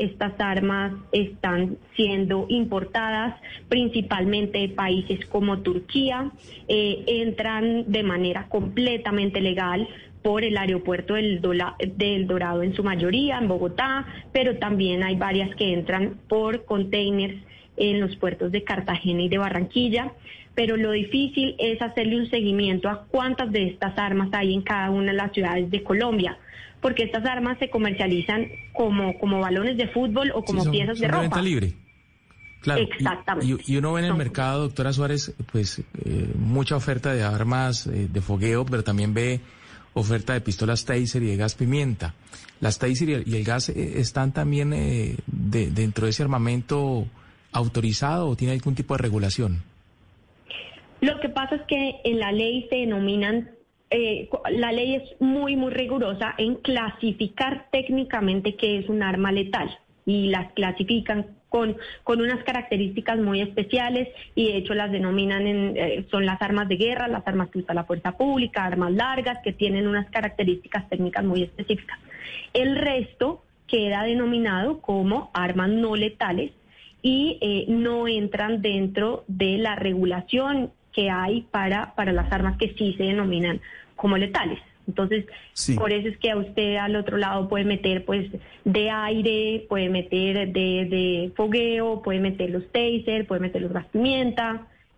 Estas armas están siendo importadas principalmente de países como Turquía, eh, entran de manera completamente legal por el aeropuerto del, Dola- del Dorado en su mayoría, en Bogotá, pero también hay varias que entran por containers en los puertos de Cartagena y de Barranquilla. Pero lo difícil es hacerle un seguimiento a cuántas de estas armas hay en cada una de las ciudades de Colombia, porque estas armas se comercializan como, como balones de fútbol o como Sí, son- piezas de ropa. venta libre. Claro. Exactamente. Y, y uno ve en el mercado, doctora Suárez, pues eh, mucha oferta de armas eh, de fogueo, pero también ve oferta de pistolas Taser y de gas pimienta. Las Taser y el, y el gas eh, están también eh, de- dentro de ese armamento autorizado o tiene algún tipo de regulación. Lo que pasa es que en la ley se denominan, eh, la ley es muy, muy rigurosa en clasificar técnicamente qué es un arma letal y las clasifican con, con unas características muy especiales y de hecho las denominan en, eh, son las armas de guerra, las armas que usa la fuerza pública, armas largas que tienen unas características técnicas muy específicas. El resto queda denominado como armas no letales y eh, no entran dentro de la regulación que hay para, para las armas que sí se denominan como letales. Entonces, Sí. por eso es que a usted al otro lado puede meter pues de aire, puede meter de, de fogueo, puede meter los taser, puede meter los gas pimienta,